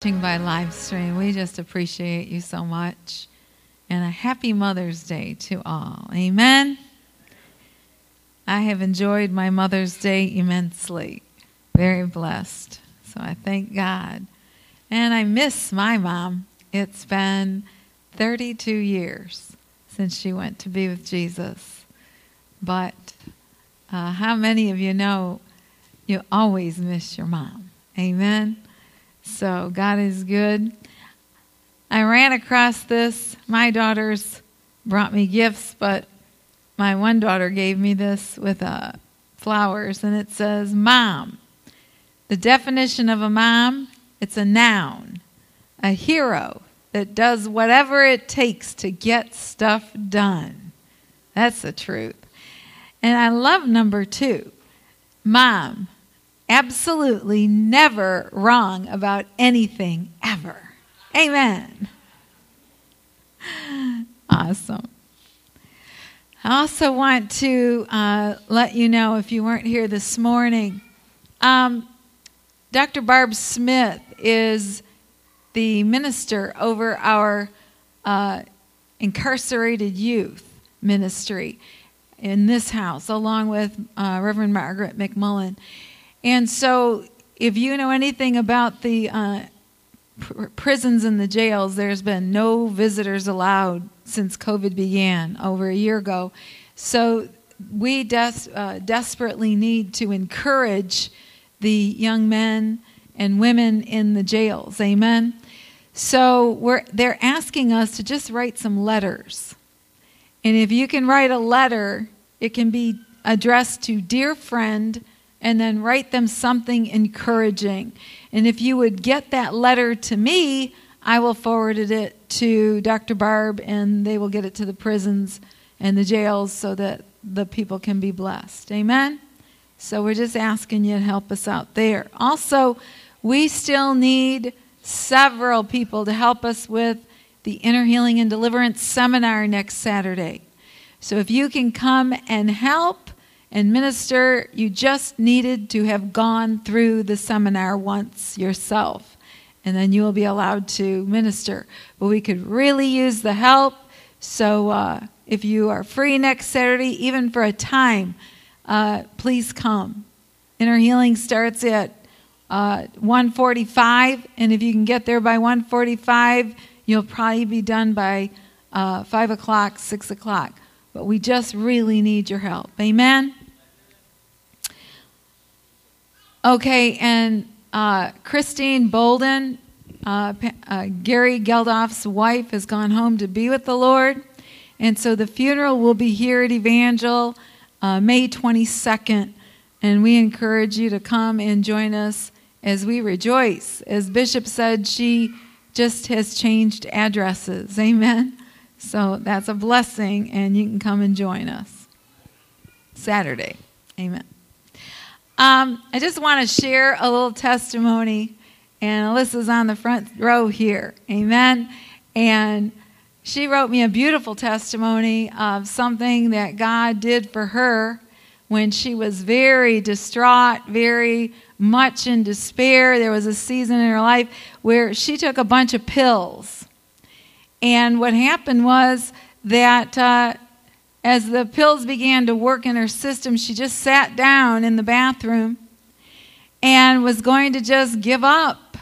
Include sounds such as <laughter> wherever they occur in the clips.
by live stream. We just appreciate you so much. And a happy Mother's Day to all. Amen. I have enjoyed my Mother's Day immensely. Very blessed. So I thank God. And I miss my mom. It's been 32 years since she went to be with Jesus. But uh, how many of you know you always miss your mom? Amen. So God is good. I ran across this. My daughters brought me gifts, but my one daughter gave me this with uh, flowers, and it says, Mom. The definition of a mom it's a noun, a hero that does whatever it takes to get stuff done. That's the truth. And I love number two. Mom, absolutely never wrong about anything ever. Amen. Awesome. I also want to uh, let you know if you weren't here this morning, um, Dr. Barb Smith is the minister over our uh, incarcerated youth ministry in this house, along with uh, Reverend Margaret McMullen. And so, if you know anything about the uh, pr- prisons and the jails, there's been no visitors allowed since COVID began over a year ago. So, we des- uh, desperately need to encourage the young men and women in the jails. Amen. So they're asking us to just write some letters. And if you can write a letter, it can be addressed to dear friend and then write them something encouraging. And if you would get that letter to me, I will forward it to Dr. Barb and they will get it to the prisons and the jails so that the people can be blessed. Amen? So we're just asking you to help us out there. Also, we still need several people to help us with the Inner Healing and Deliverance Seminar next Saturday. So if you can come and help, and minister, you just needed to have gone through the seminar once yourself, and then you will be allowed to minister. But we could really use the help. So uh, if you are free next Saturday, even for a time, uh, please come. Inner healing starts at uh, 1:45, and if you can get there by 1:45, you'll probably be done by uh, 5 o'clock, 6 o'clock. But we just really need your help. Amen. Okay, and uh, Christine Bolden, uh, uh, Gary Geldoff's wife, has gone home to be with the Lord. And so the funeral will be here at Evangel uh, May 22nd. And we encourage you to come and join us as we rejoice. As Bishop said, she just has changed addresses. Amen. So that's a blessing, and you can come and join us Saturday. Amen. Um, I just want to share a little testimony, and Alyssa's on the front row here. Amen. And she wrote me a beautiful testimony of something that God did for her when she was very distraught, very much in despair. There was a season in her life where she took a bunch of pills. And what happened was that uh, as the pills began to work in her system, she just sat down in the bathroom and was going to just give up.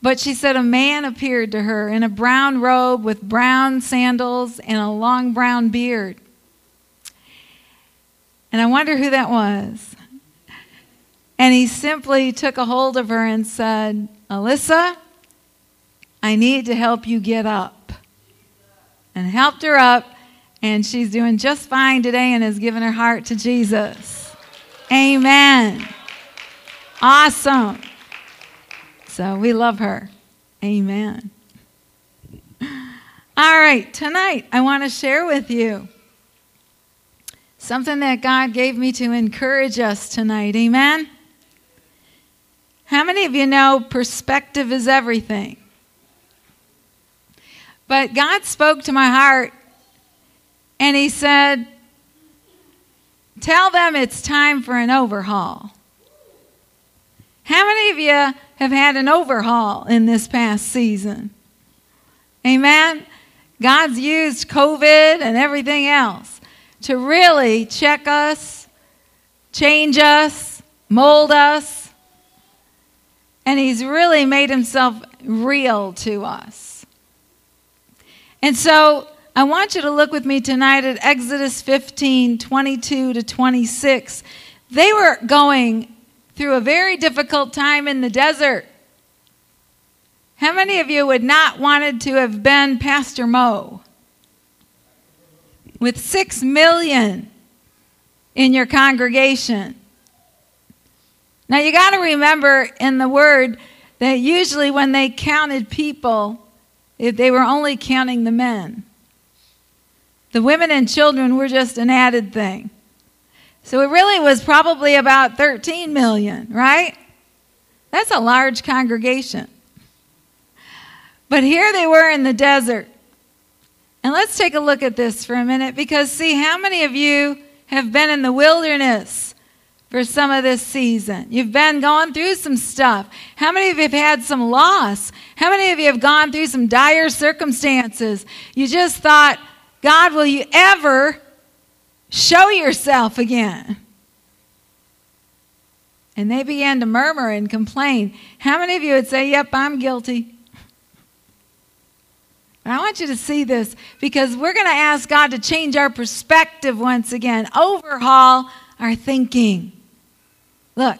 But she said a man appeared to her in a brown robe with brown sandals and a long brown beard. And I wonder who that was. And he simply took a hold of her and said, Alyssa, I need to help you get up. And helped her up and she's doing just fine today and has given her heart to Jesus. Amen. Awesome. So we love her. Amen. All right, tonight I want to share with you something that God gave me to encourage us tonight. Amen. How many of you know perspective is everything? But God spoke to my heart and he said, Tell them it's time for an overhaul. How many of you have had an overhaul in this past season. Amen. God's used COVID and everything else to really check us, change us, mold us, and He's really made Himself real to us. And so I want you to look with me tonight at Exodus 15 22 to 26. They were going through a very difficult time in the desert. How many of you would not wanted to have been Pastor Mo? With six million in your congregation. Now you got to remember in the word that usually when they counted people, if they were only counting the men, the women and children were just an added thing. So it really was probably about 13 million, right? That's a large congregation. But here they were in the desert. And let's take a look at this for a minute because, see, how many of you have been in the wilderness for some of this season? You've been going through some stuff. How many of you have had some loss? How many of you have gone through some dire circumstances? You just thought, God, will you ever show yourself again? And they began to murmur and complain. How many of you would say, Yep, I'm guilty? I want you to see this because we're going to ask God to change our perspective once again, overhaul our thinking. Look.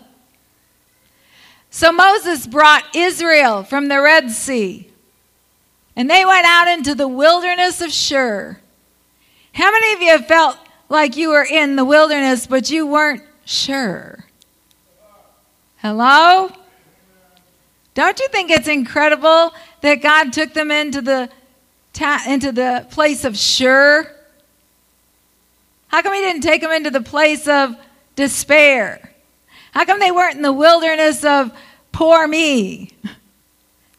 So Moses brought Israel from the Red Sea, and they went out into the wilderness of Shur. How many of you have felt like you were in the wilderness, but you weren't sure? Hello? Don't you think it's incredible that God took them into the ta- into the place of sure? How come he didn't take them into the place of despair? How come they weren't in the wilderness of poor me?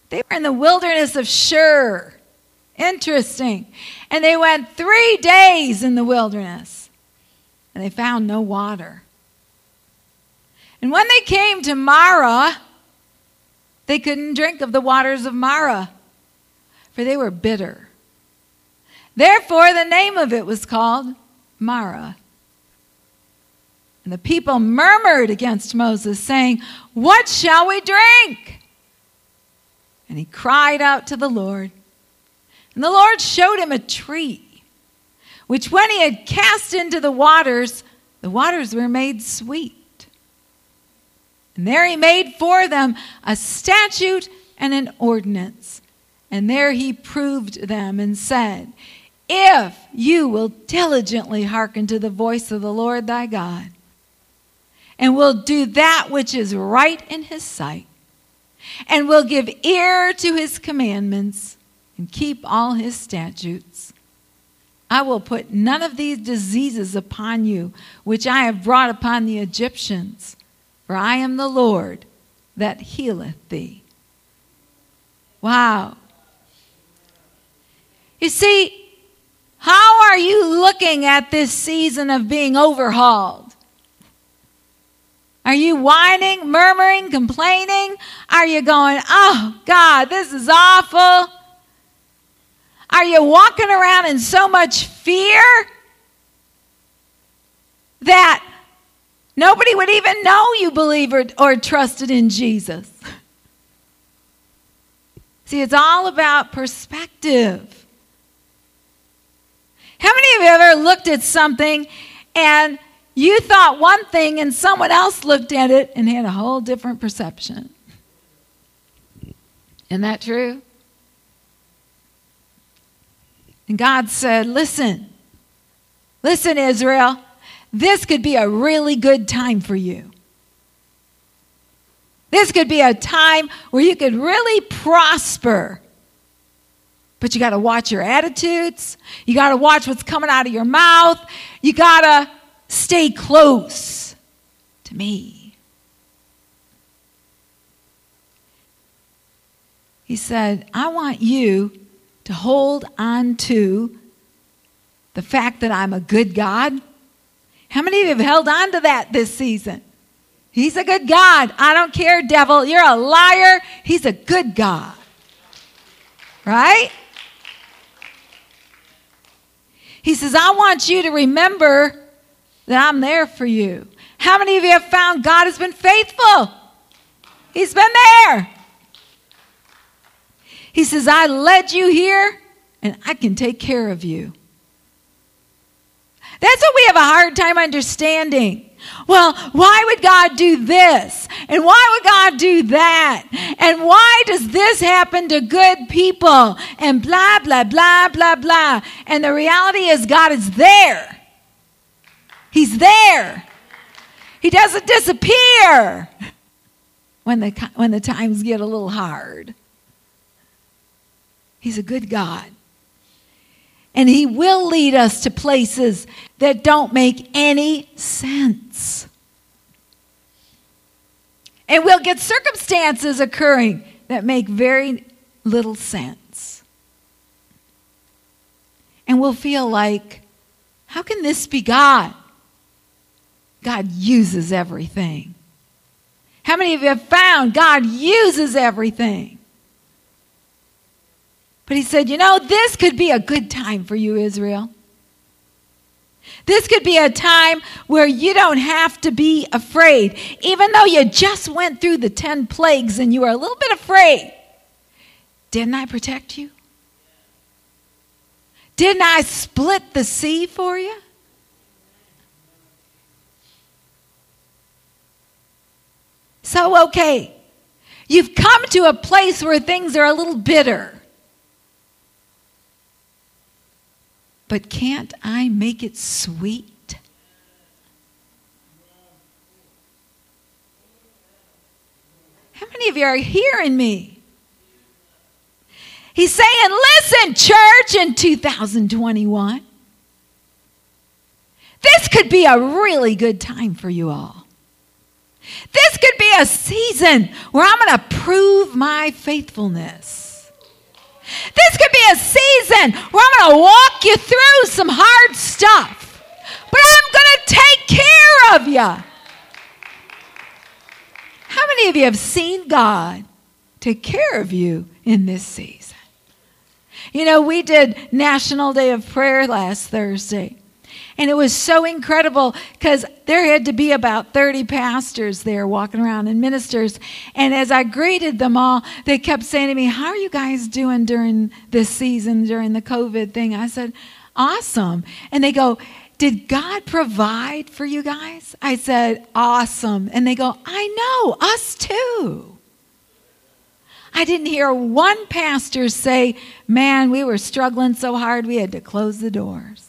They were in the wilderness of Shur. Interesting. And they went three days in the wilderness and they found no water. And when they came to Marah, they couldn't drink of the waters of Marah for they were bitter. Therefore, the name of it was called Marah. And the people murmured against Moses, saying, What shall we drink? And he cried out to the Lord. And the Lord showed him a tree, which when he had cast into the waters, the waters were made sweet. And there he made for them a statute and an ordinance and there he proved them and said, If you will diligently hearken to the voice of the Lord thy God, and will do that which is right in his sight, and will give ear to his commandments, and keep all his statutes, I will put none of these diseases upon you, which I have brought upon the Egyptians, for I am the Lord that healeth thee. Wow. You see, how are you looking at this season of being overhauled? Are you whining, murmuring, complaining? Are you going, oh, God, this is awful? Are you walking around in so much fear that nobody would even know you believe or, or trusted in Jesus? See, it's all about perspective. How many of you ever looked at something and you thought one thing and someone else looked at it and had a whole different perception? Isn't that true? And God said, Listen, listen, Israel, this could be a really good time for you. This could be a time where you could really prosper. But you got to watch your attitudes. You got to watch what's coming out of your mouth. You got to stay close to me. He said, I want you to hold on to the fact that I'm a good God. How many of you have held on to that this season? He's a good God. I don't care, devil. You're a liar. He's a good God. Right? He says, I want you to remember that I'm there for you. How many of you have found God has been faithful? He's been there. He says, I led you here and I can take care of you. That's what we have a hard time understanding. Well, why would God do this? And why would God do that? And why does this happen to good people? And blah, blah, blah, blah, blah. And the reality is, God is there. He's there. He doesn't disappear <laughs> when the, when the times get a little hard. He's a good God. And He will lead us to places that don't make any sense. And we'll get circumstances occurring that make very little sense. And we'll feel like, how can this be God? God uses everything. How many of you have found God uses everything? But he said, You know, this could be a good time for you, Israel. This could be a time where you don't have to be afraid. Even though you just went through the 10 plagues and you were a little bit afraid, didn't I protect you? Didn't I split the sea for you? So, okay, you've come to a place where things are a little bitter. But can't I make it sweet? How many of you are hearing me? He's saying, listen, church, in 2021, this could be a really good time for you all. This could be a season where I'm going to prove my faithfulness. This could be a season where I'm going to walk you through some hard stuff, but I'm going to take care of you. How many of you have seen God take care of you in this season? You know, we did National Day of Prayer last Thursday. And it was so incredible because there had to be about 30 pastors there walking around and ministers. And as I greeted them all, they kept saying to me, How are you guys doing during this season, during the COVID thing? I said, Awesome. And they go, Did God provide for you guys? I said, Awesome. And they go, I know, us too. I didn't hear one pastor say, Man, we were struggling so hard we had to close the doors.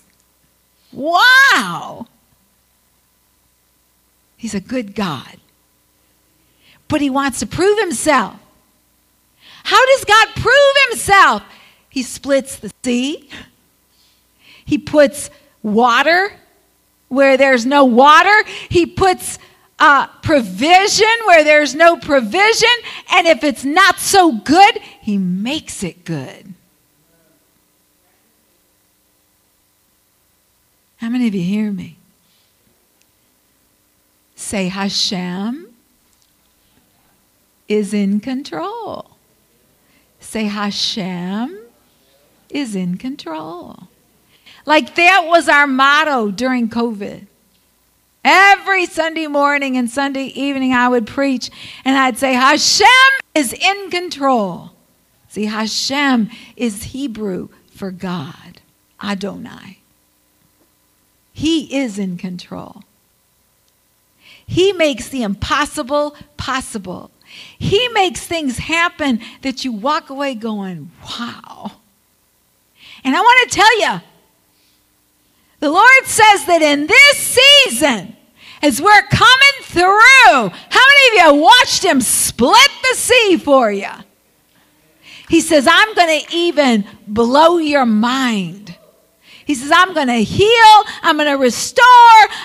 Wow! He's a good God. But he wants to prove himself. How does God prove himself? He splits the sea, he puts water where there's no water, he puts uh, provision where there's no provision, and if it's not so good, he makes it good. How many of you hear me? Say Hashem is in control. Say Hashem is in control. Like that was our motto during COVID. Every Sunday morning and Sunday evening, I would preach and I'd say, Hashem is in control. See, Hashem is Hebrew for God, Adonai. He is in control. He makes the impossible possible. He makes things happen that you walk away going, wow. And I want to tell you, the Lord says that in this season, as we're coming through, how many of you watched Him split the sea for you? He says, I'm going to even blow your mind he says, I'm going to heal. I'm going to restore.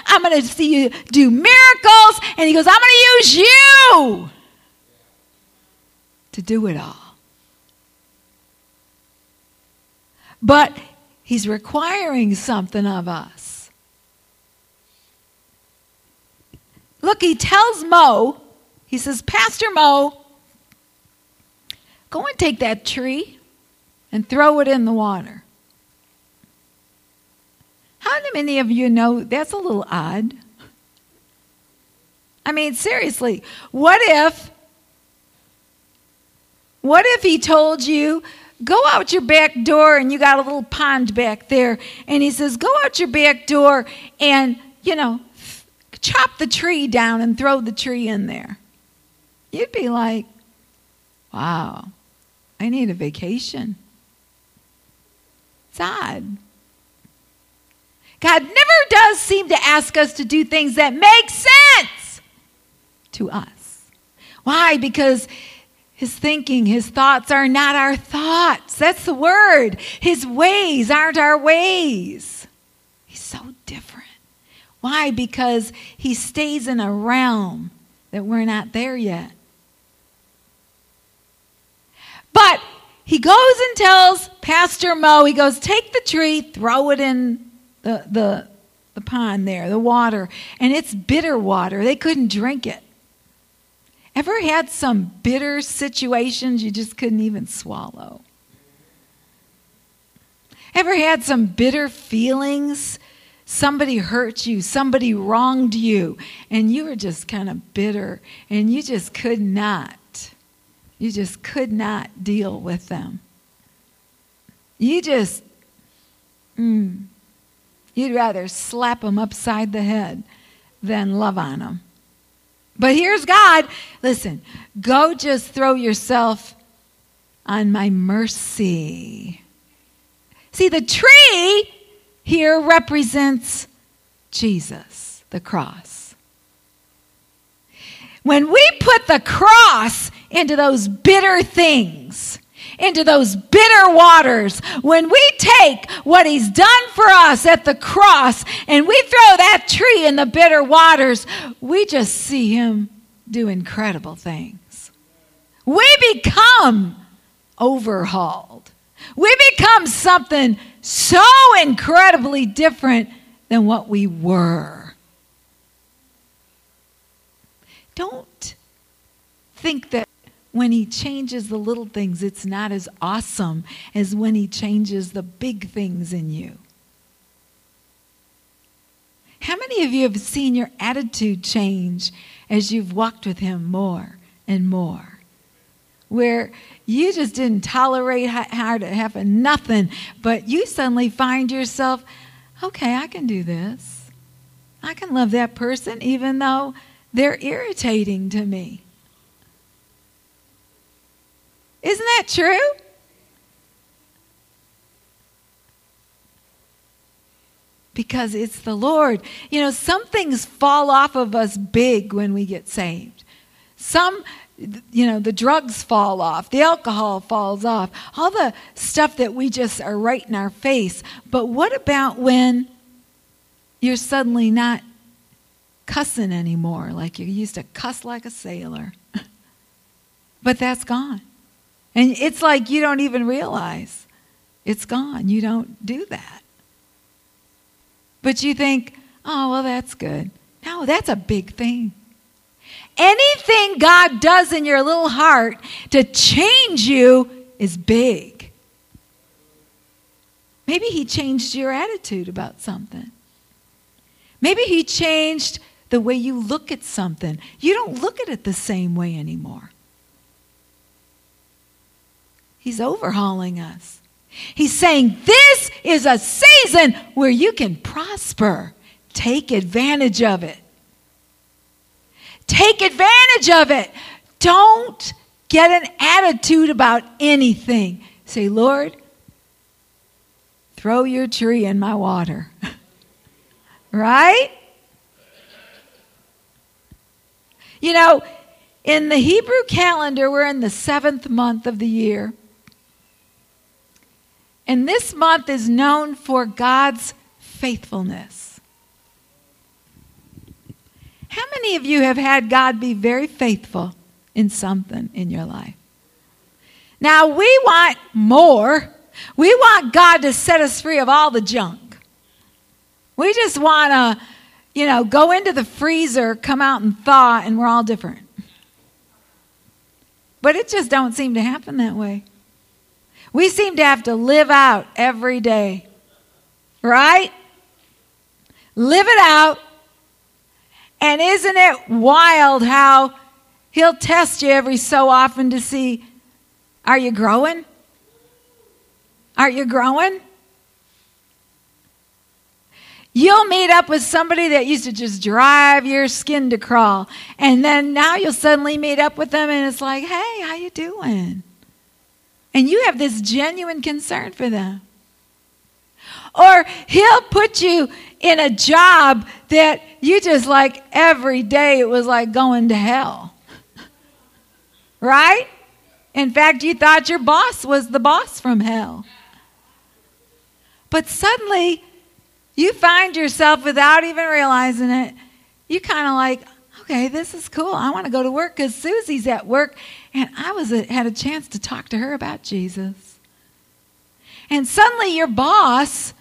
I'm going to see you do miracles. And he goes, I'm going to use you to do it all. But he's requiring something of us. look, he tells Mo, he says, Pastor Mo, go and take that tree and throw it in the water. How many of you know that's a little odd? I mean, seriously, what if what if he told you, go out your back door and you got a little pond back there and he says, go out your back door and, you know, chop the tree down and throw the tree in there. You'd be like, wow, I need a vacation. It's odd. God never does seem to ask us to do things that make sense to us. Why? Because his thinking, his thoughts are not our thoughts. That's the word. His ways aren't our ways. He's so different. Why? Because he stays in a realm that we're not there yet. But he goes and tells Pastor Mo, he goes, take the tree, throw it in the, the, the pond there, the water, and it's bitter water. They couldn't drink it. Ever had some bitter situations you just couldn't even swallow? Ever had some bitter feelings? Somebody hurt you, somebody wronged you, and you were just kind of bitter and you just could not, you just could not deal with them. You just, mm, You'd rather slap them upside the head than love on them. But here's God. Listen, go just throw yourself on my mercy. See, the tree here represents Jesus, the cross. When we put the cross into those bitter things, into those bitter waters, when we take what he's done for us at the cross and we throw that tree in the bitter waters, we just see him do incredible things. We become overhauled. We become something so incredibly different than what we were. Don't think that when he changes the little things, it's not as awesome as when he changes the big things in you. How many of you have seen your attitude change as you've walked with him more and more? Where you just didn't tolerate hard half of nothing, but you suddenly find yourself, okay, I can do this. I can love that person even though they're irritating to me. Isn't that true? Because it's the Lord. You know, some things fall off of us big when we get saved. Some, you know, the drugs fall off, the alcohol falls off, all the stuff that we just are right in our face. But what about when you're suddenly not cussing anymore like you used to cuss like a sailor? <laughs> but that's gone. And it's like you don't even realize it's gone. You don't do that. But you think, oh, well, that's good. No, that's a big thing. Anything God does in your little heart to change you is big. Maybe He changed your attitude about something. Maybe He changed the way you look at something. You don't look at it the same way anymore. He's overhauling us. He's saying, This is a season where you can prosper. Take advantage of it. Take advantage of it. Don't get an attitude about anything. Say, Lord, throw your tree in my water. <laughs> right? You know, in the Hebrew calendar, we're in the seventh month of the year. And this month is known for God's faithfulness. How many of you have had God be very faithful in something in your life? Now, we want more. We want God to set us free of all the junk. We just want to, you know, go into the freezer, come out and thaw, and we're all different. But it just don't seem to happen that way. We seem to have to live out every day. Right? Live it out. And isn't it wild how he'll test you every so often to see are you growing? Are you growing? You'll meet up with somebody that used to just drive your skin to crawl. And then now you'll suddenly meet up with them and it's like, hey, how you doing? And you have this genuine concern for them. Or he'll put you in a job that you just like every day it was like going to hell. right? In fact, you thought your boss was the boss from hell. But suddenly, you find yourself without even realizing it, you kind of like, okay, this is cool. I want to go to work because Susie's at work, and I was a, had a chance to talk to her about Jesus. And suddenly, your boss,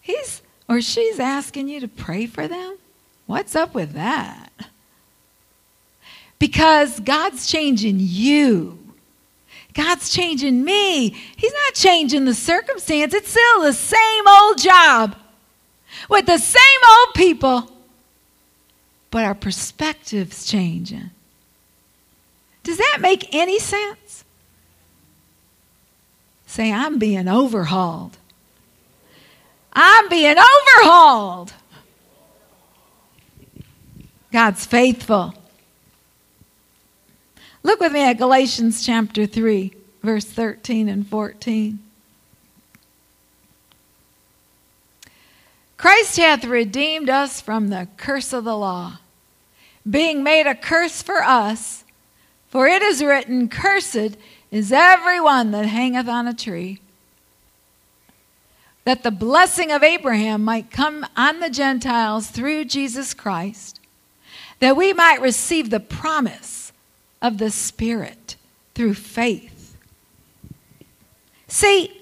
he's or she's asking you to pray for them. What's up with that? Because God's changing you. God's changing me. He's not changing the circumstance. It's still the same old job with the same old people, but our perspective's changing. Does that make any sense? Say, I'm being overhauled. I'm being overhauled. God's faithful. Look with me at Galatians chapter 3, verse 13 and 14. Christ hath redeemed us from the curse of the law, being made a curse for us. For it is written, Cursed is every one that hangeth on a tree, that the blessing of Abraham might come on the Gentiles through Jesus Christ, that we might receive the promise of the Spirit through faith. See,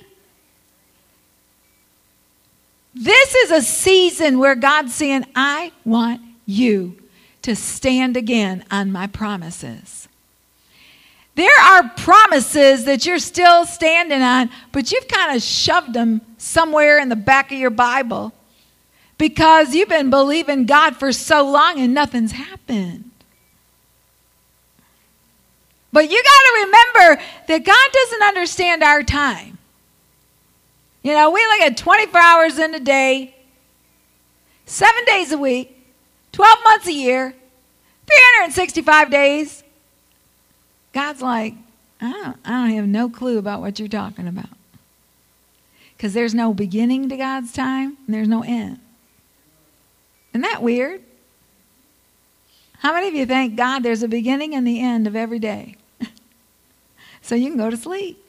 this is a season where God's saying, I want you to stand again on my promises. There are promises that you're still standing on, but you've kind of shoved them somewhere in the back of your Bible because you've been believing God for so long and nothing's happened. But you got to remember that God doesn't understand our time. You know, we look at 24 hours in a day, seven days a week, 12 months a year, 365 days. God's like, I don't, I don't have no clue about what you're talking about. Because there's no beginning to God's time and there's no end. Isn't that weird? How many of you thank God there's a beginning and the end of every day? <laughs> so you can go to sleep.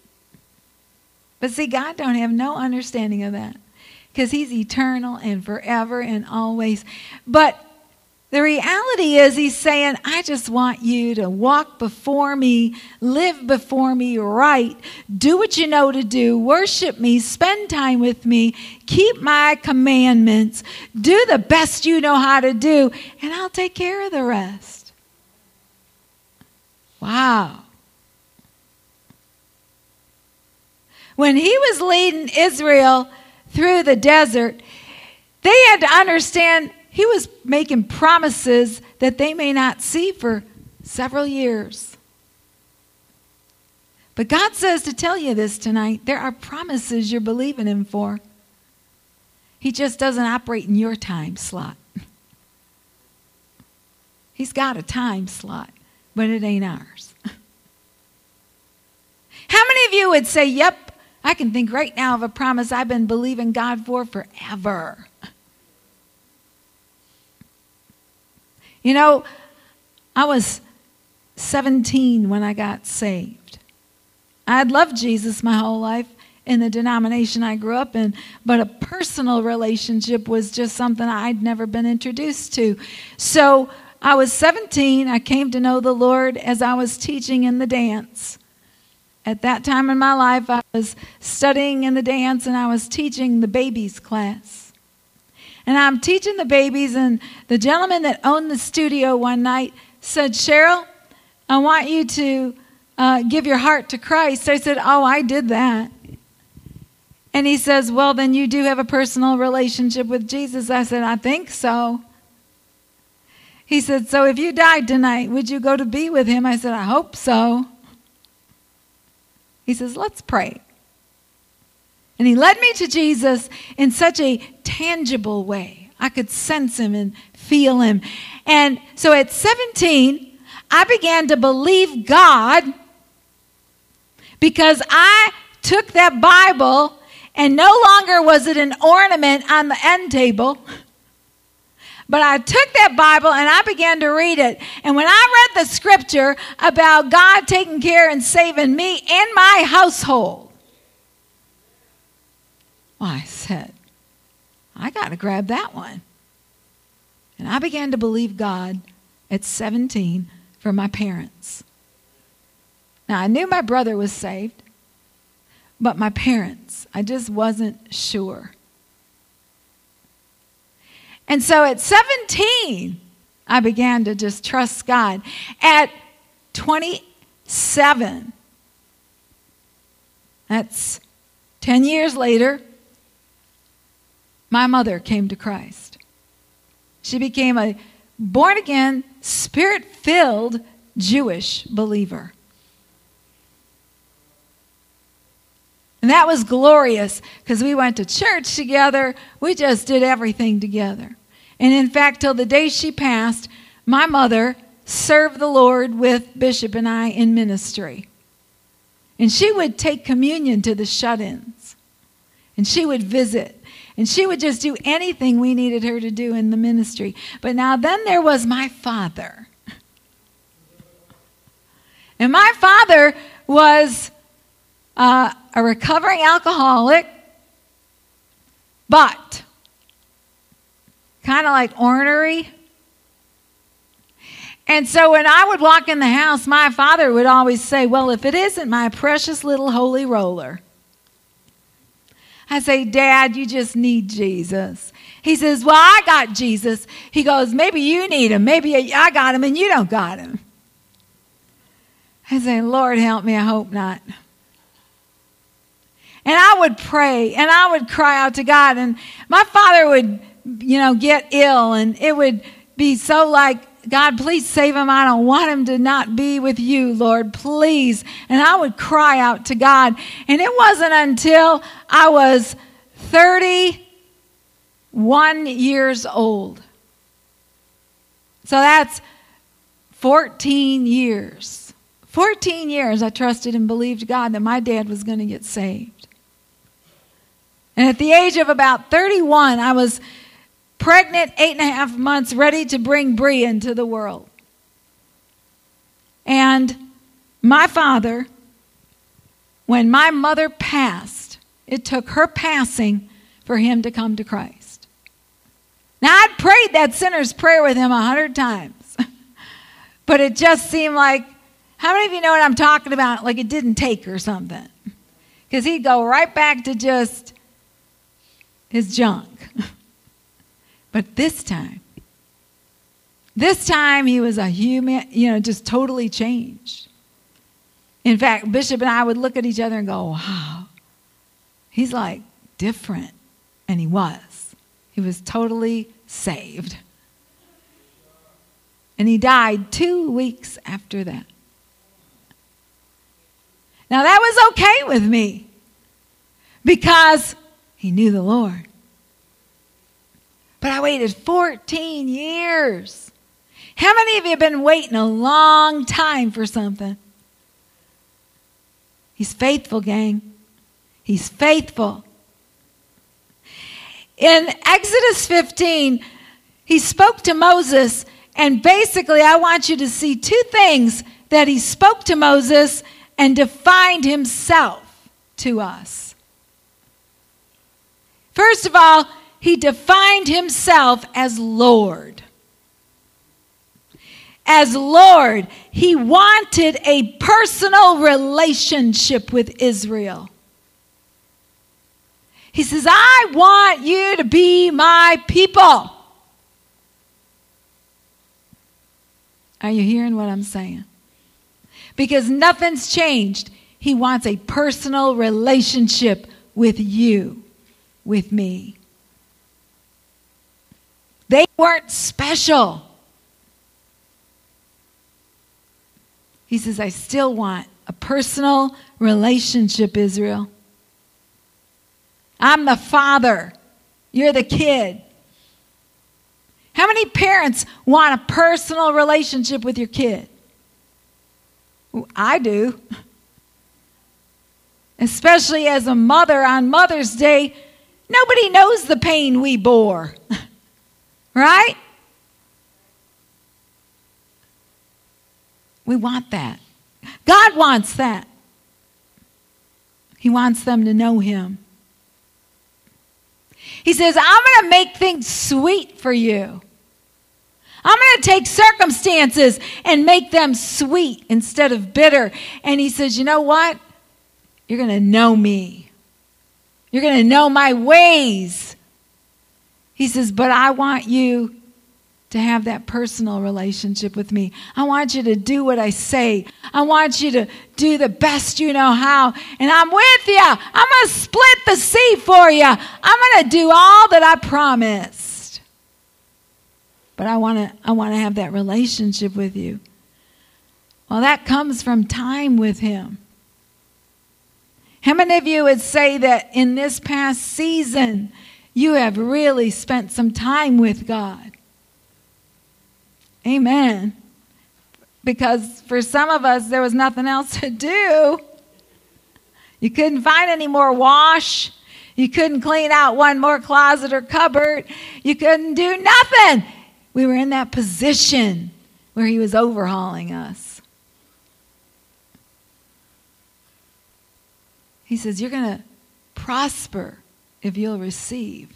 But see, God don't have no understanding of that because he's eternal and forever and always. But the reality is, he's saying, I just want you to walk before me, live before me right, do what you know to do, worship me, spend time with me, keep my commandments, do the best you know how to do, and I'll take care of the rest. Wow. When he was leading Israel through the desert, they had to understand he was making promises that they may not see for several years. But God says to tell you this tonight there are promises you're believing Him for. He just doesn't operate in your time slot. <laughs> He's got a time slot, but it ain't ours. <laughs> How many of you would say, Yep, I can think right now of a promise I've been believing God for forever. You know, I was 17 when I got saved. I'd loved Jesus my whole life in the denomination I grew up in, but a personal relationship was just something I'd never been introduced to. So I was 17. I came to know the Lord as I was teaching in the dance. At that time in my life, I was studying in the dance and I was teaching the babies class. And I'm teaching the babies, and the gentleman that owned the studio one night said, Cheryl, I want you to uh, give your heart to Christ. I said, Oh, I did that. And he says, Well, then you do have a personal relationship with Jesus. I said, I think so. He said, So if you died tonight, would you go to be with him? I said, I hope so. He says, Let's pray. And he led me to Jesus in such a tangible way. I could sense him and feel him. And so at 17, I began to believe God because I took that Bible and no longer was it an ornament on the end table. But I took that Bible and I began to read it. And when I read the scripture about God taking care and saving me and my household, well, I said, I got to grab that one. And I began to believe God at 17 for my parents. Now, I knew my brother was saved, but my parents, I just wasn't sure. And so at 17, I began to just trust God. At 27, that's 10 years later, my mother came to Christ. She became a born again, spirit filled Jewish believer. And that was glorious because we went to church together. We just did everything together. And in fact, till the day she passed, my mother served the Lord with Bishop and I in ministry. And she would take communion to the shut ins. And she would visit. And she would just do anything we needed her to do in the ministry. But now, then there was my father. And my father was uh, a recovering alcoholic, but kind of like ornery. And so when I would walk in the house, my father would always say, Well, if it isn't my precious little holy roller, I say, Dad, you just need Jesus. He says, Well, I got Jesus. He goes, Maybe you need him. Maybe I got him and you don't got him. I say, Lord, help me. I hope not. And I would pray and I would cry out to God. And my father would, you know, get ill and it would be so like, God, please save him. I don't want him to not be with you, Lord, please. And I would cry out to God. And it wasn't until I was 31 years old. So that's 14 years. 14 years I trusted and believed God that my dad was going to get saved. And at the age of about 31, I was pregnant, eight and a half months, ready to bring Bree into the world. And my father, when my mother passed, it took her passing for him to come to Christ. Now, I'd prayed that sinner's prayer with him a hundred times, <laughs> but it just seemed like, how many of you know what I'm talking about? Like it didn't take or something. Because he'd go right back to just his junk. <laughs> but this time, this time he was a human, you know, just totally changed. In fact, Bishop and I would look at each other and go, wow, he's like different. And he was. He was totally saved. And he died two weeks after that. Now, that was okay with me because he knew the Lord. But I waited 14 years. How many of you have been waiting a long time for something? He's faithful, gang. He's faithful. In Exodus 15, he spoke to Moses, and basically, I want you to see two things that he spoke to Moses and defined himself to us. First of all, he defined himself as Lord. As Lord, he wanted a personal relationship with Israel. He says, I want you to be my people. Are you hearing what I'm saying? Because nothing's changed. He wants a personal relationship with you, with me. They weren't special. He says, I still want a personal relationship, Israel. I'm the father, you're the kid. How many parents want a personal relationship with your kid? I do. Especially as a mother on Mother's Day, nobody knows the pain we bore. <laughs> right? We want that. God wants that. He wants them to know Him. He says, I'm going to make things sweet for you. I'm going to take circumstances and make them sweet instead of bitter. And he says, You know what? You're going to know me. You're going to know my ways. He says, But I want you to have that personal relationship with me. I want you to do what I say. I want you to do the best you know how. And I'm with you. I'm going to split the sea for you. I'm going to do all that I promised. But I want to I want to have that relationship with you. Well, that comes from time with him. How many of you would say that in this past season you have really spent some time with God? Amen. Because for some of us, there was nothing else to do. You couldn't find any more wash. You couldn't clean out one more closet or cupboard. You couldn't do nothing. We were in that position where He was overhauling us. He says, You're going to prosper if you'll receive.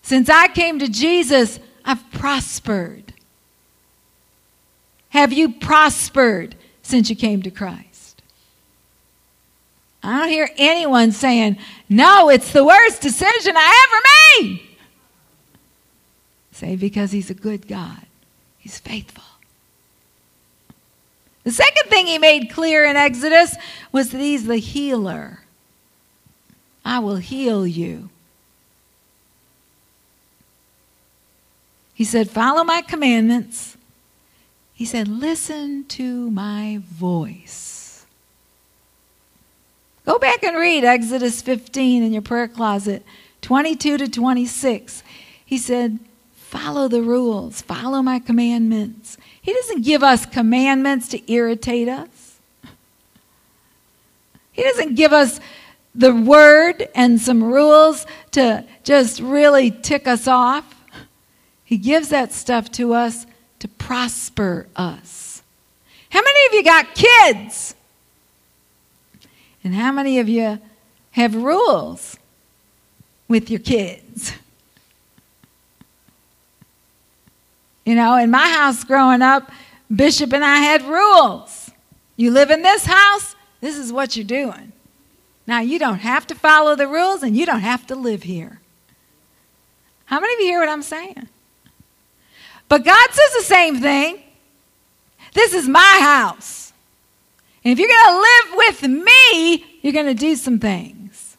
Since I came to Jesus, I've prospered. Have you prospered since you came to Christ? I don't hear anyone saying, No, it's the worst decision I ever made. Say, because He's a good God, He's faithful. The second thing He made clear in Exodus was that He's the healer. I will heal you. He said, Follow my commandments. He said, Listen to my voice. Go back and read Exodus 15 in your prayer closet, 22 to 26. He said, Follow the rules, follow my commandments. He doesn't give us commandments to irritate us. He doesn't give us the word and some rules to just really tick us off. He gives that stuff to us to prosper us. How many of you got kids? And how many of you have rules with your kids? You know, in my house growing up, Bishop and I had rules. You live in this house, this is what you're doing. Now, you don't have to follow the rules and you don't have to live here. How many of you hear what I'm saying? But God says the same thing. This is my house. And if you're going to live with me, you're going to do some things.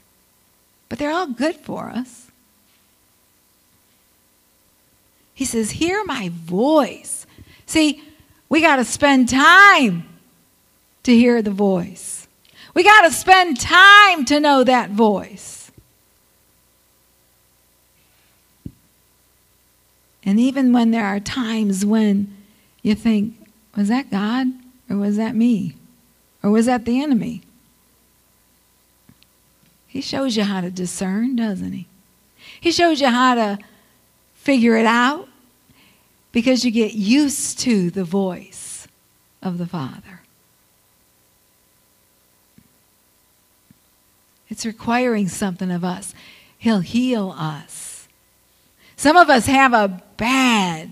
But they're all good for us. He says, Hear my voice. See, we got to spend time to hear the voice. We got to spend time to know that voice. And even when there are times when you think, was that God or was that me? Or was that the enemy? He shows you how to discern, doesn't he? He shows you how to figure it out because you get used to the voice of the Father. It's requiring something of us. He'll heal us. Some of us have a bad,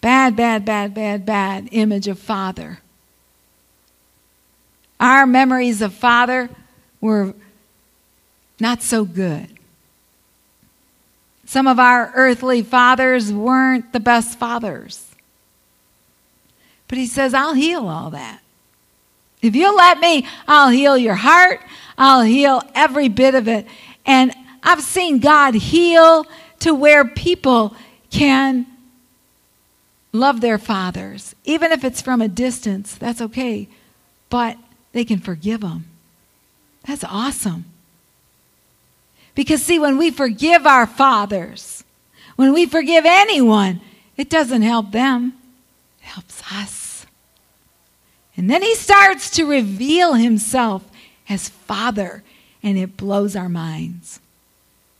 bad, bad, bad, bad, bad image of Father. Our memories of Father were not so good. Some of our earthly fathers weren't the best fathers. But he says, I'll heal all that. If you'll let me, I'll heal your heart. I'll heal every bit of it. And I've seen God heal to where people can love their fathers. Even if it's from a distance, that's okay. But they can forgive them. That's awesome. Because, see, when we forgive our fathers, when we forgive anyone, it doesn't help them, it helps us. And then he starts to reveal himself as Father, and it blows our minds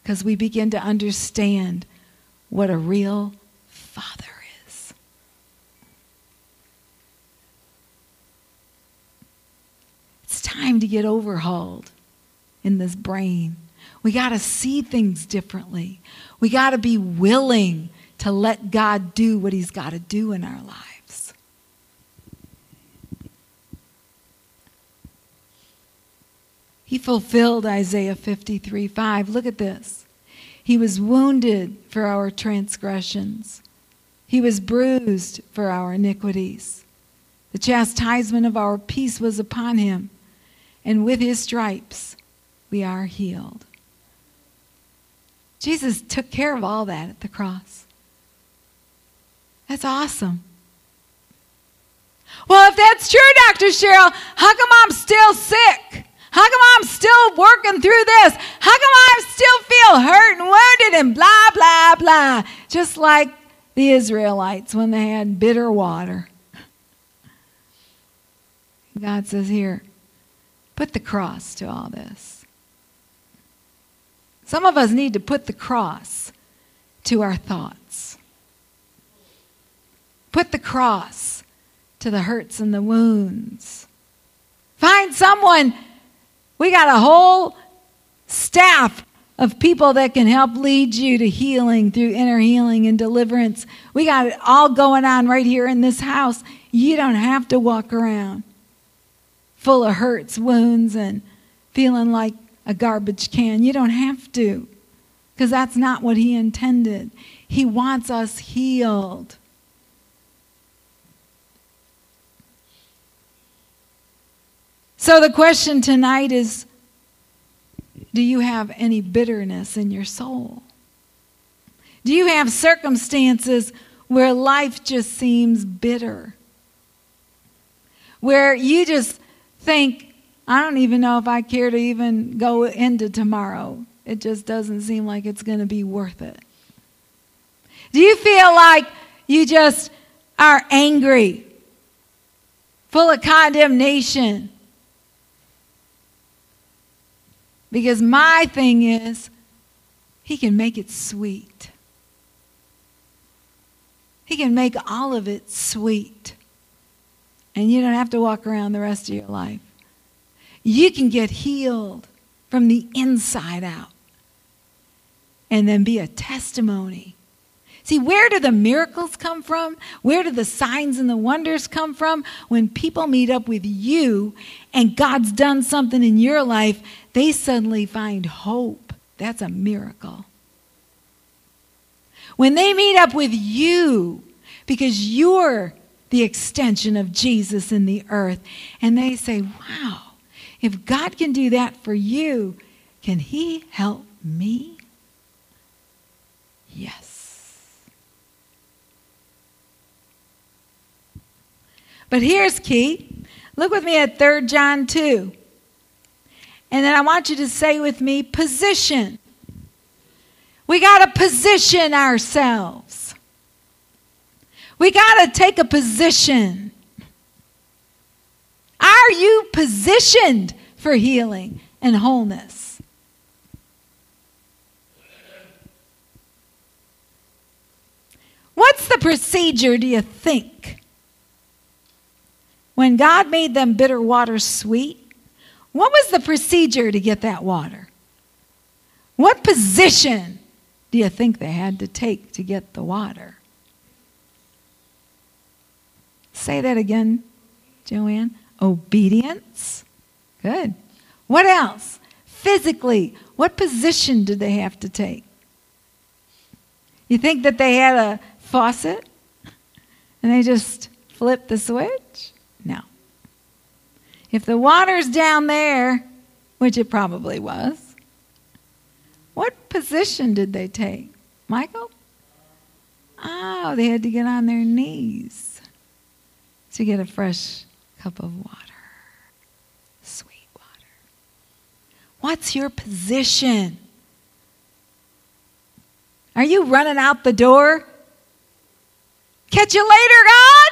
because we begin to understand what a real Father is. It's time to get overhauled in this brain. We got to see things differently. We got to be willing to let God do what He's got to do in our lives. He fulfilled Isaiah 53 5. Look at this. He was wounded for our transgressions, He was bruised for our iniquities. The chastisement of our peace was upon Him, and with His stripes we are healed. Jesus took care of all that at the cross. That's awesome. Well, if that's true, Dr. Cheryl, how come I'm still sick? How come I'm still working through this? How come I still feel hurt and wounded and blah, blah, blah? Just like the Israelites when they had bitter water. God says, Here, put the cross to all this. Some of us need to put the cross to our thoughts. Put the cross to the hurts and the wounds. Find someone. We got a whole staff of people that can help lead you to healing through inner healing and deliverance. We got it all going on right here in this house. You don't have to walk around full of hurts, wounds, and feeling like a garbage can. You don't have to, because that's not what He intended. He wants us healed. So the question tonight is Do you have any bitterness in your soul? Do you have circumstances where life just seems bitter? Where you just think, I don't even know if I care to even go into tomorrow. It just doesn't seem like it's going to be worth it. Do you feel like you just are angry, full of condemnation? Because my thing is, he can make it sweet. He can make all of it sweet. And you don't have to walk around the rest of your life you can get healed from the inside out and then be a testimony. See, where do the miracles come from? Where do the signs and the wonders come from? When people meet up with you and God's done something in your life, they suddenly find hope. That's a miracle. When they meet up with you because you're the extension of Jesus in the earth, and they say, Wow, if God can do that for you, can He help me? Yes. But here's key. Look with me at 3 John 2. And then I want you to say with me, position. We got to position ourselves. We got to take a position. Are you positioned for healing and wholeness? What's the procedure, do you think? When God made them bitter water sweet, what was the procedure to get that water? What position do you think they had to take to get the water? Say that again, Joanne. Obedience. Good. What else? physically, what position did they have to take? You think that they had a faucet and they just flipped the switch? No. If the water's down there, which it probably was, what position did they take? Michael? Oh, they had to get on their knees to get a fresh cup of water. Sweet water. What's your position? Are you running out the door? Catch you later, God?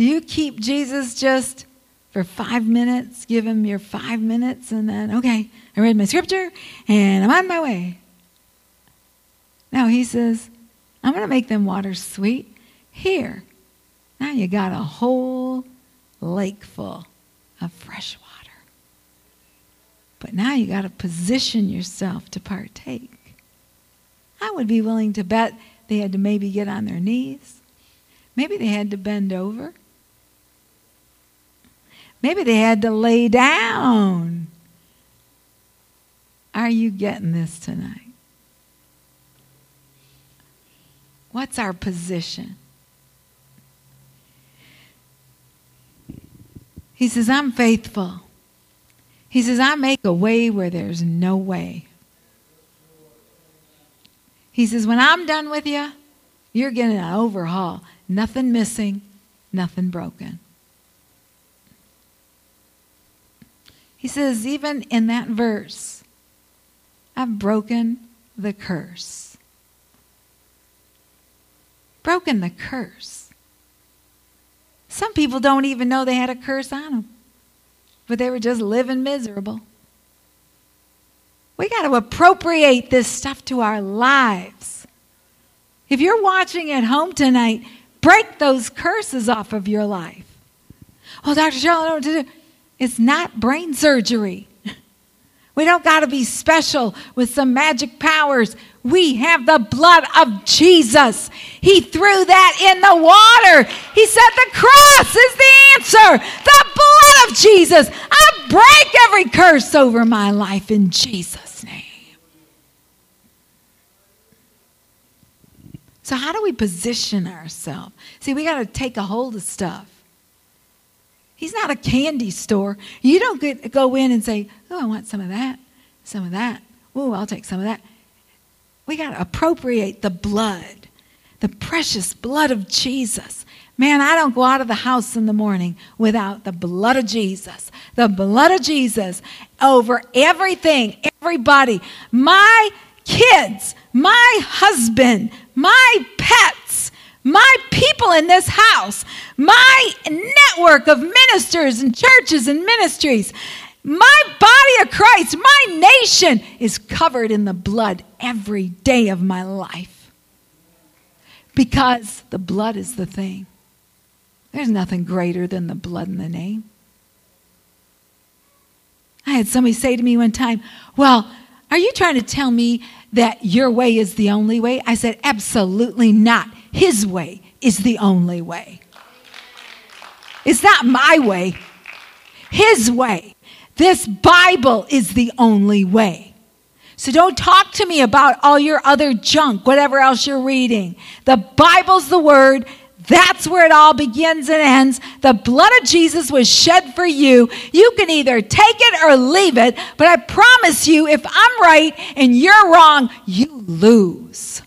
Do you keep Jesus just for five minutes, give him your five minutes, and then, okay, I read my scripture and I'm on my way? No, he says, I'm going to make them waters sweet. Here. Now you got a whole lake full of fresh water. But now you got to position yourself to partake. I would be willing to bet they had to maybe get on their knees. Maybe they had to bend over. Maybe they had to lay down. Are you getting this tonight? What's our position? He says, I'm faithful. He says, I make a way where there's no way. He says, when I'm done with you, you're getting an overhaul. Nothing missing, nothing broken. He says, even in that verse, I've broken the curse. Broken the curse. Some people don't even know they had a curse on them but they were just living miserable. We got to appropriate this stuff to our lives. If you're watching at home tonight, break those curses off of your life. Oh, Dr. Cheryl, I don't know what to do. It's not brain surgery. We don't got to be special with some magic powers. We have the blood of Jesus. He threw that in the water. He said the cross is the answer. The blood of Jesus. I break every curse over my life in Jesus' name. So, how do we position ourselves? See, we got to take a hold of stuff. He's not a candy store. You don't get, go in and say, Oh, I want some of that, some of that. Oh, I'll take some of that. We got to appropriate the blood, the precious blood of Jesus. Man, I don't go out of the house in the morning without the blood of Jesus. The blood of Jesus over everything, everybody. My kids, my husband, my pets, my people in this house, my network of ministers and churches and ministries, my body of Christ, my nation is covered in the blood every day of my life. Because the blood is the thing. There's nothing greater than the blood in the name. I had somebody say to me one time, Well, are you trying to tell me that your way is the only way? I said, Absolutely not. His way is the only way. It's not my way, His way. This Bible is the only way. So don't talk to me about all your other junk, whatever else you're reading. The Bible's the Word. That's where it all begins and ends. The blood of Jesus was shed for you. You can either take it or leave it, but I promise you, if I'm right and you're wrong, you lose.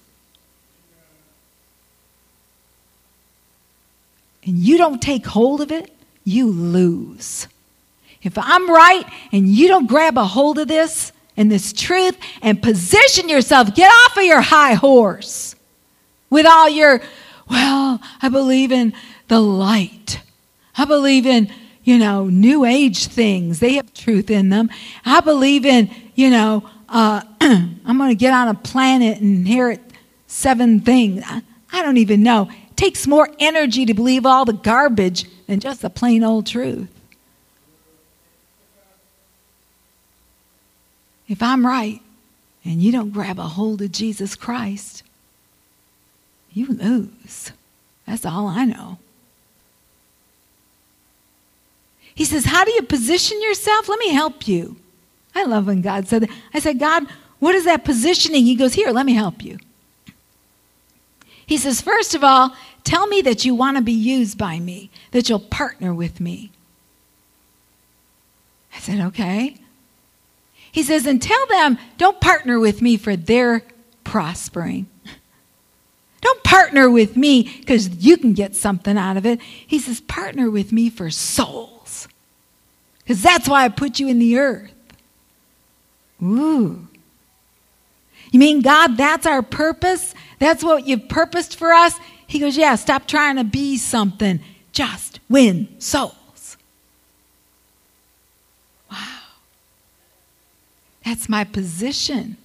And you don't take hold of it, you lose. If I'm right and you don't grab a hold of this and this truth and position yourself, get off of your high horse with all your, well, I believe in the light. I believe in, you know, new age things. They have truth in them. I believe in, you know, uh, <clears throat> I'm going to get on a planet and inherit seven things. I, I don't even know takes more energy to believe all the garbage than just the plain old truth. If I'm right and you don't grab a hold of Jesus Christ, you lose. That's all I know. He says, How do you position yourself? Let me help you. I love when God said that. I said, God, what is that positioning? He goes, Here, let me help you. He says, First of all, tell me that you want to be used by me, that you'll partner with me. I said, Okay. He says, and tell them, don't partner with me for their prospering. Don't partner with me because you can get something out of it. He says, partner with me for souls. Because that's why I put you in the earth. Ooh. You mean, God, that's our purpose? That's what you've purposed for us? He goes, Yeah, stop trying to be something. Just win souls. Wow. That's my position.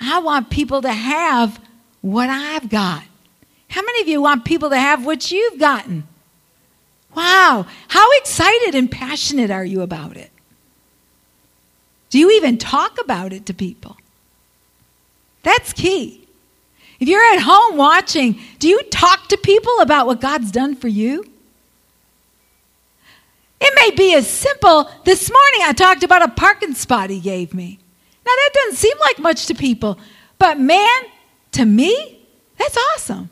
I want people to have what I've got. How many of you want people to have what you've gotten? Wow. How excited and passionate are you about it? Do you even talk about it to people? That's key. If you're at home watching, do you talk to people about what God's done for you? It may be as simple. This morning I talked about a parking spot he gave me. Now, that doesn't seem like much to people, but man, to me, that's awesome.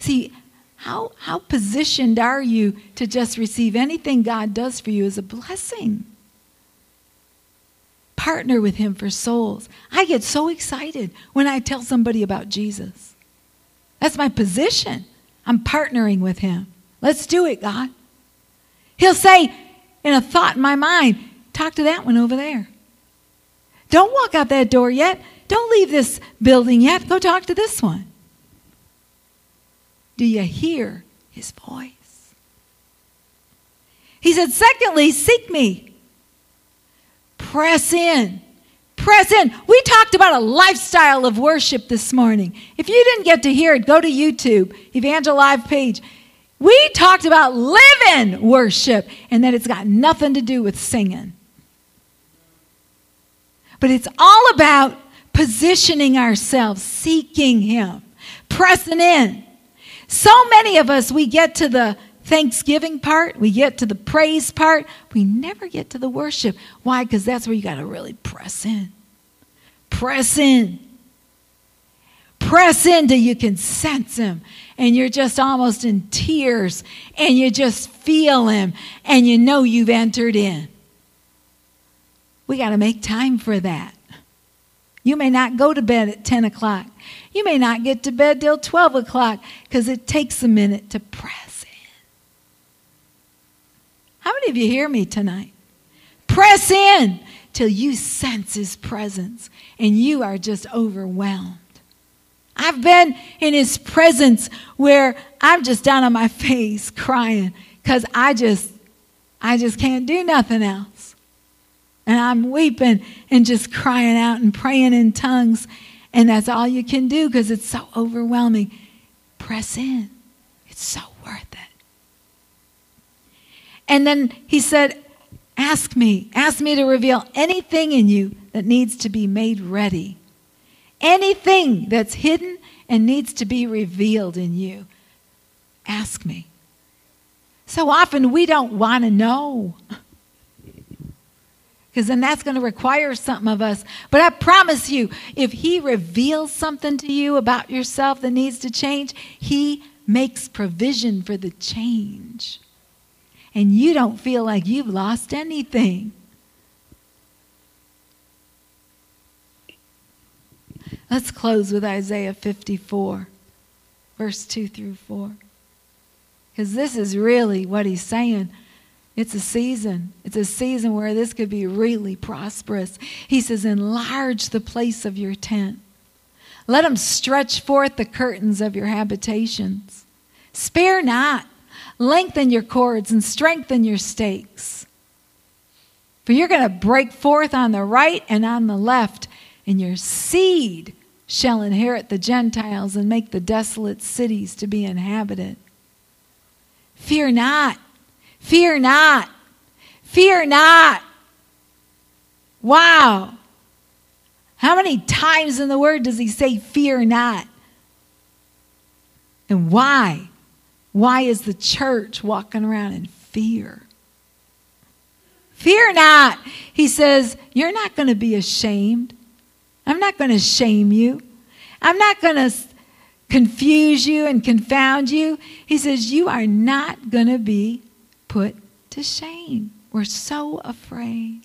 See, how, how positioned are you to just receive anything God does for you as a blessing? Partner with Him for souls. I get so excited when I tell somebody about Jesus. That's my position. I'm partnering with Him. Let's do it, God. He'll say, in a thought in my mind, Talk to that one over there. Don't walk out that door yet. Don't leave this building yet. Go talk to this one. Do you hear his voice? He said, secondly, seek me. Press in. Press in. We talked about a lifestyle of worship this morning. If you didn't get to hear it, go to YouTube, Evangel Live page. We talked about living worship and that it's got nothing to do with singing. But it's all about positioning ourselves, seeking Him, pressing in. So many of us, we get to the thanksgiving part, we get to the praise part, we never get to the worship. Why? Because that's where you got to really press in. Press in. Press in till you can sense Him and you're just almost in tears and you just feel Him and you know you've entered in. We got to make time for that. You may not go to bed at 10 o'clock. You may not get to bed till 12 o'clock because it takes a minute to press. How many of you hear me tonight? Press in till you sense His presence and you are just overwhelmed. I've been in His presence where I'm just down on my <laughs> face crying because I just, I just can't do nothing else and I'm weeping and just crying out and praying in tongues. And that's all you can do because it's so overwhelming. Press in, it's so worth it. And then he said, Ask me, ask me to reveal anything in you that needs to be made ready. Anything that's hidden and needs to be revealed in you. Ask me. So often we don't want to know <laughs> because then that's going to require something of us. But I promise you, if He reveals something to you about yourself that needs to change, He makes provision for the change. And you don't feel like you've lost anything. Let's close with Isaiah 54, verse 2 through 4. Because this is really what he's saying. It's a season. It's a season where this could be really prosperous. He says, Enlarge the place of your tent. Let them stretch forth the curtains of your habitations. Spare not. Lengthen your cords and strengthen your stakes. For you're going to break forth on the right and on the left, and your seed shall inherit the Gentiles and make the desolate cities to be inhabited. Fear not. Fear not. Fear not. Wow. How many times in the word does he say, Fear not? And why? Why is the church walking around in fear? Fear not. He says, You're not going to be ashamed. I'm not going to shame you. I'm not going to confuse you and confound you. He says, You are not going to be put to shame. We're so afraid.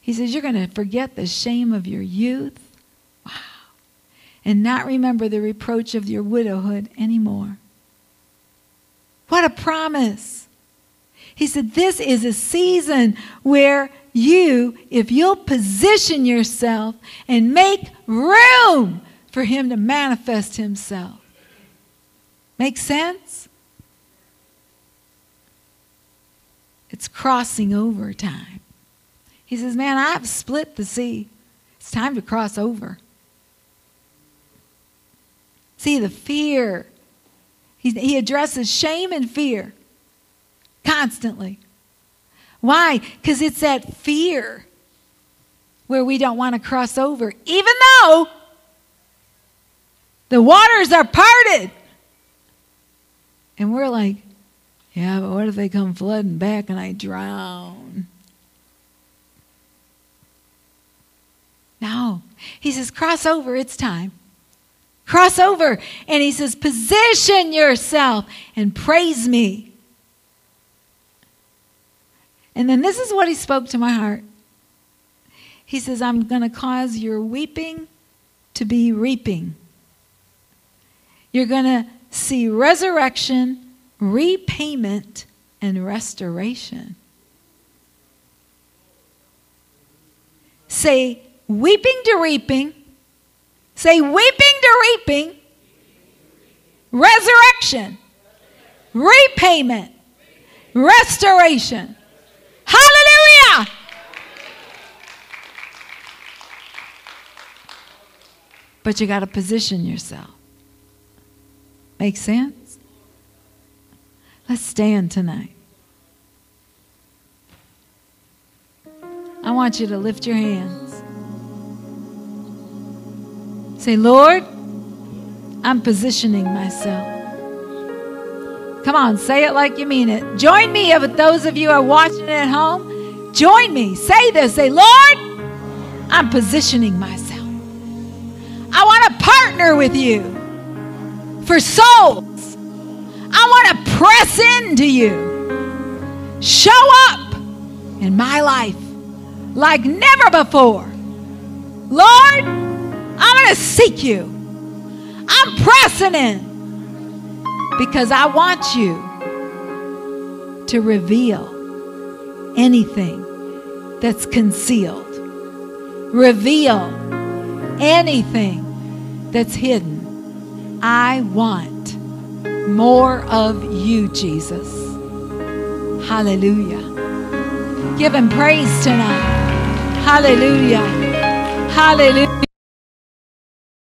He says, You're going to forget the shame of your youth. Wow. And not remember the reproach of your widowhood anymore. What a promise. He said, This is a season where you, if you'll position yourself and make room for Him to manifest Himself. Make sense? It's crossing over time. He says, Man, I've split the sea. It's time to cross over. See, the fear he, he addresses shame and fear constantly. Why? Because it's that fear where we don't want to cross over, even though the waters are parted. And we're like, yeah, but what if they come flooding back and I drown? No. He says, cross over, it's time. Cross over. And he says, Position yourself and praise me. And then this is what he spoke to my heart. He says, I'm going to cause your weeping to be reaping. You're going to see resurrection, repayment, and restoration. Say, weeping to reaping Say, weeping to reaping, resurrection, repayment, restoration. Hallelujah! But you got to position yourself. Make sense? Let's stand tonight. I want you to lift your hands. Say, Lord, I'm positioning myself. Come on, say it like you mean it. Join me, if those of you are watching at home, join me. Say this. Say, Lord, I'm positioning myself. I want to partner with you for souls. I want to press into you. Show up in my life like never before. Lord, I'm going to seek you. I'm pressing in because I want you to reveal anything that's concealed. Reveal anything that's hidden. I want more of you, Jesus. Hallelujah. Give him praise tonight. Hallelujah. Hallelujah.